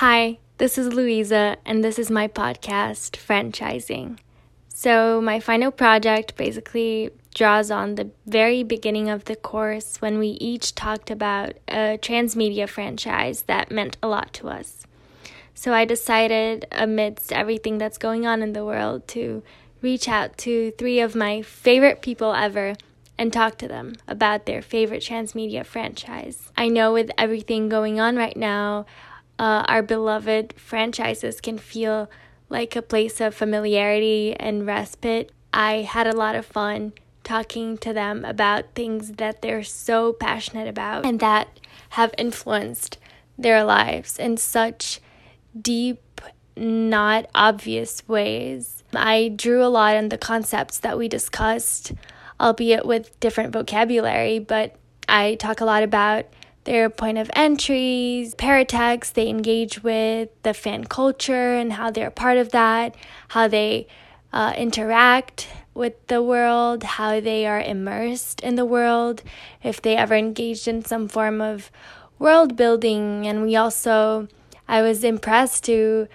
Hi, this is Louisa, and this is my podcast, Friend-chising. So, my final project basically draws on the very beginning of the course when we each talked about a transmedia franchise that meant a lot to us. So, I decided, amidst everything that's going on in the world, to reach out to three of my favorite people ever and talk to them about their favorite transmedia franchise. I know with everything going on right now, uh, our beloved franchises can feel like a place of familiarity and respite. I had a lot of fun talking to them about things that they're so passionate about and that have influenced their lives in such deep, not obvious ways. I drew a lot on the concepts that we discussed, albeit with different vocabulary, but I talk a lot about their point of entries, paratext they engage with, the fan culture and how they're part of that, how they uh, interact with the world, how they are immersed in the world, if they ever engaged in some form of world building. And we also, I was impressed to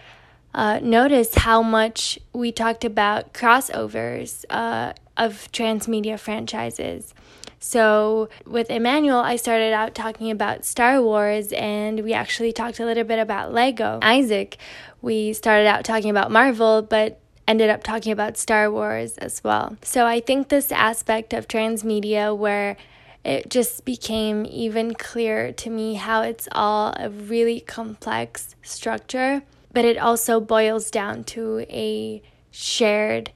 uh, notice how much we talked about crossovers uh, of transmedia franchises. So, with Emmanuel, I started out talking about Star Wars, and we actually talked a little bit about Lego. Isaac, we started out talking about Marvel, but ended up talking about Star Wars as well. So, I think this aspect of transmedia where it just became even clearer to me how it's all a really complex structure, but it also boils down to a shared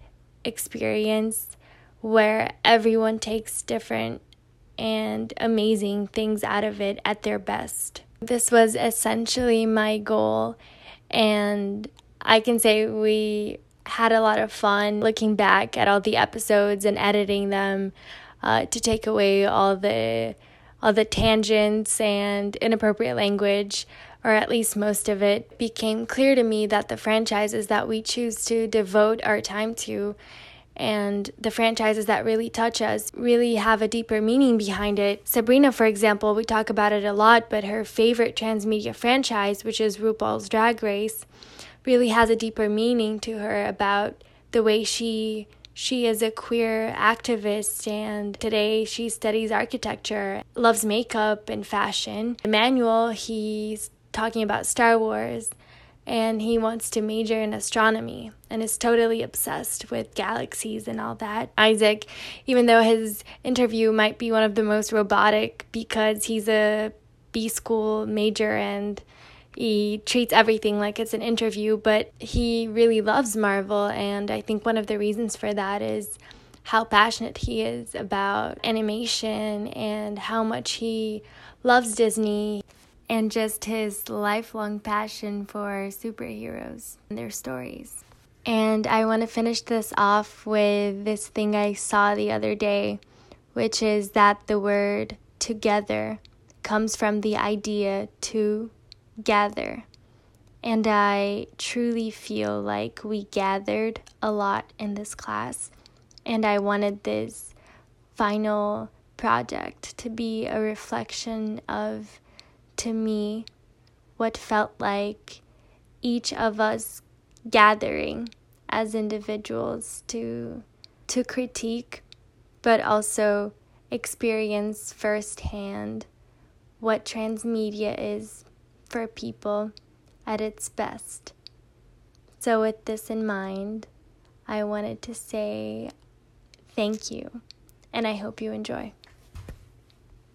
experience where everyone takes different and amazing things out of it at their best. This was essentially my goal, and I can say we had a lot of fun looking back at all the episodes and editing them uh, to take away all the all the tangents and inappropriate language or at least most of it became clear to me that the franchises that we choose to devote our time to and the franchises that really touch us really have a deeper meaning behind it. Sabrina, for example, we talk about it a lot, but her favorite transmedia franchise, which is RuPaul's Drag Race, really has a deeper meaning to her about the way she she is a queer activist and today she studies architecture, loves makeup and fashion. Emmanuel, he's talking about Star Wars and he wants to major in astronomy and is totally obsessed with galaxies and all that. Isaac, even though his interview might be one of the most robotic because he's a B school major and he treats everything like it's an interview, but he really loves Marvel, and I think one of the reasons for that is how passionate he is about animation and how much he loves Disney and just his lifelong passion for superheroes and their stories. And I want to finish this off with this thing I saw the other day, which is that the word together comes from the idea to gather. And I truly feel like we gathered a lot in this class. And I wanted this final project to be a reflection of to me what felt like each of us gathering as individuals to to critique but also experience firsthand what transmedia is for people at its best. So, with this in mind, I wanted to say thank you, and I hope you enjoy.